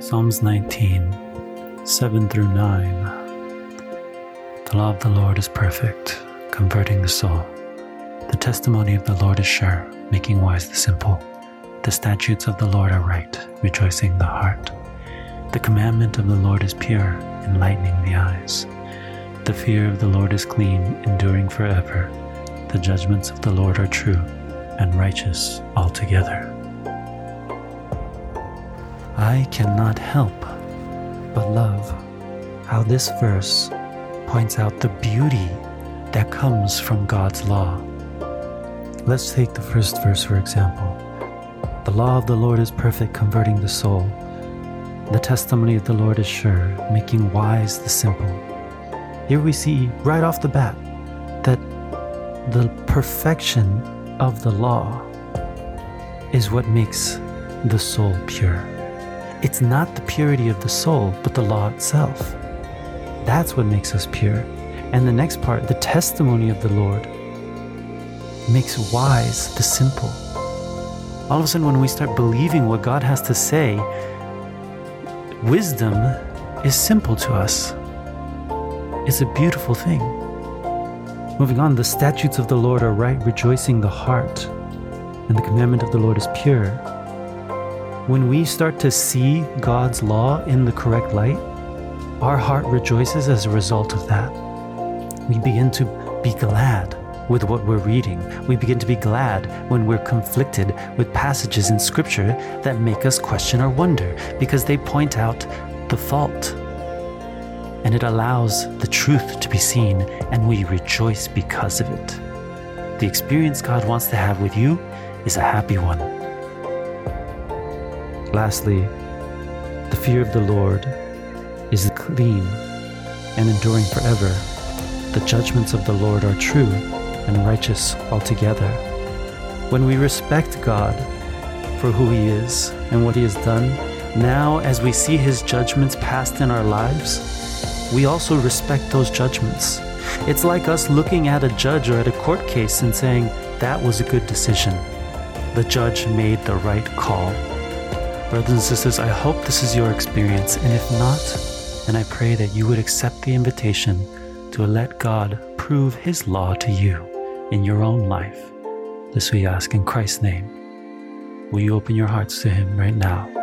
Psalms 19, 7 through 9. The law of the Lord is perfect, converting the soul. The testimony of the Lord is sure, making wise the simple. The statutes of the Lord are right, rejoicing the heart. The commandment of the Lord is pure, enlightening the eyes. The fear of the Lord is clean, enduring forever. The judgments of the Lord are true and righteous altogether. I cannot help but love how this verse points out the beauty that comes from God's law. Let's take the first verse for example. The law of the Lord is perfect, converting the soul. The testimony of the Lord is sure, making wise the simple. Here we see right off the bat that the perfection of the law is what makes the soul pure. It's not the purity of the soul, but the law itself. That's what makes us pure. And the next part, the testimony of the Lord, makes wise the simple. All of a sudden, when we start believing what God has to say, wisdom is simple to us. It's a beautiful thing. Moving on, the statutes of the Lord are right, rejoicing the heart, and the commandment of the Lord is pure, when we start to see God's law in the correct light, our heart rejoices as a result of that. We begin to be glad with what we're reading. We begin to be glad when we're conflicted with passages in Scripture that make us question or wonder because they point out the fault. And it allows the truth to be seen, and we rejoice because of it. The experience God wants to have with you is a happy one. Lastly, the fear of the Lord is clean and enduring forever. The judgments of the Lord are true and righteous altogether. When we respect God for who He is and what He has done, now as we see His judgments passed in our lives, we also respect those judgments. It's like us looking at a judge or at a court case and saying, that was a good decision. The judge made the right call. Brothers and sisters, I hope this is your experience, and if not, then I pray that you would accept the invitation to let God prove His law to you in your own life. This we ask in Christ's name. Will you open your hearts to Him right now?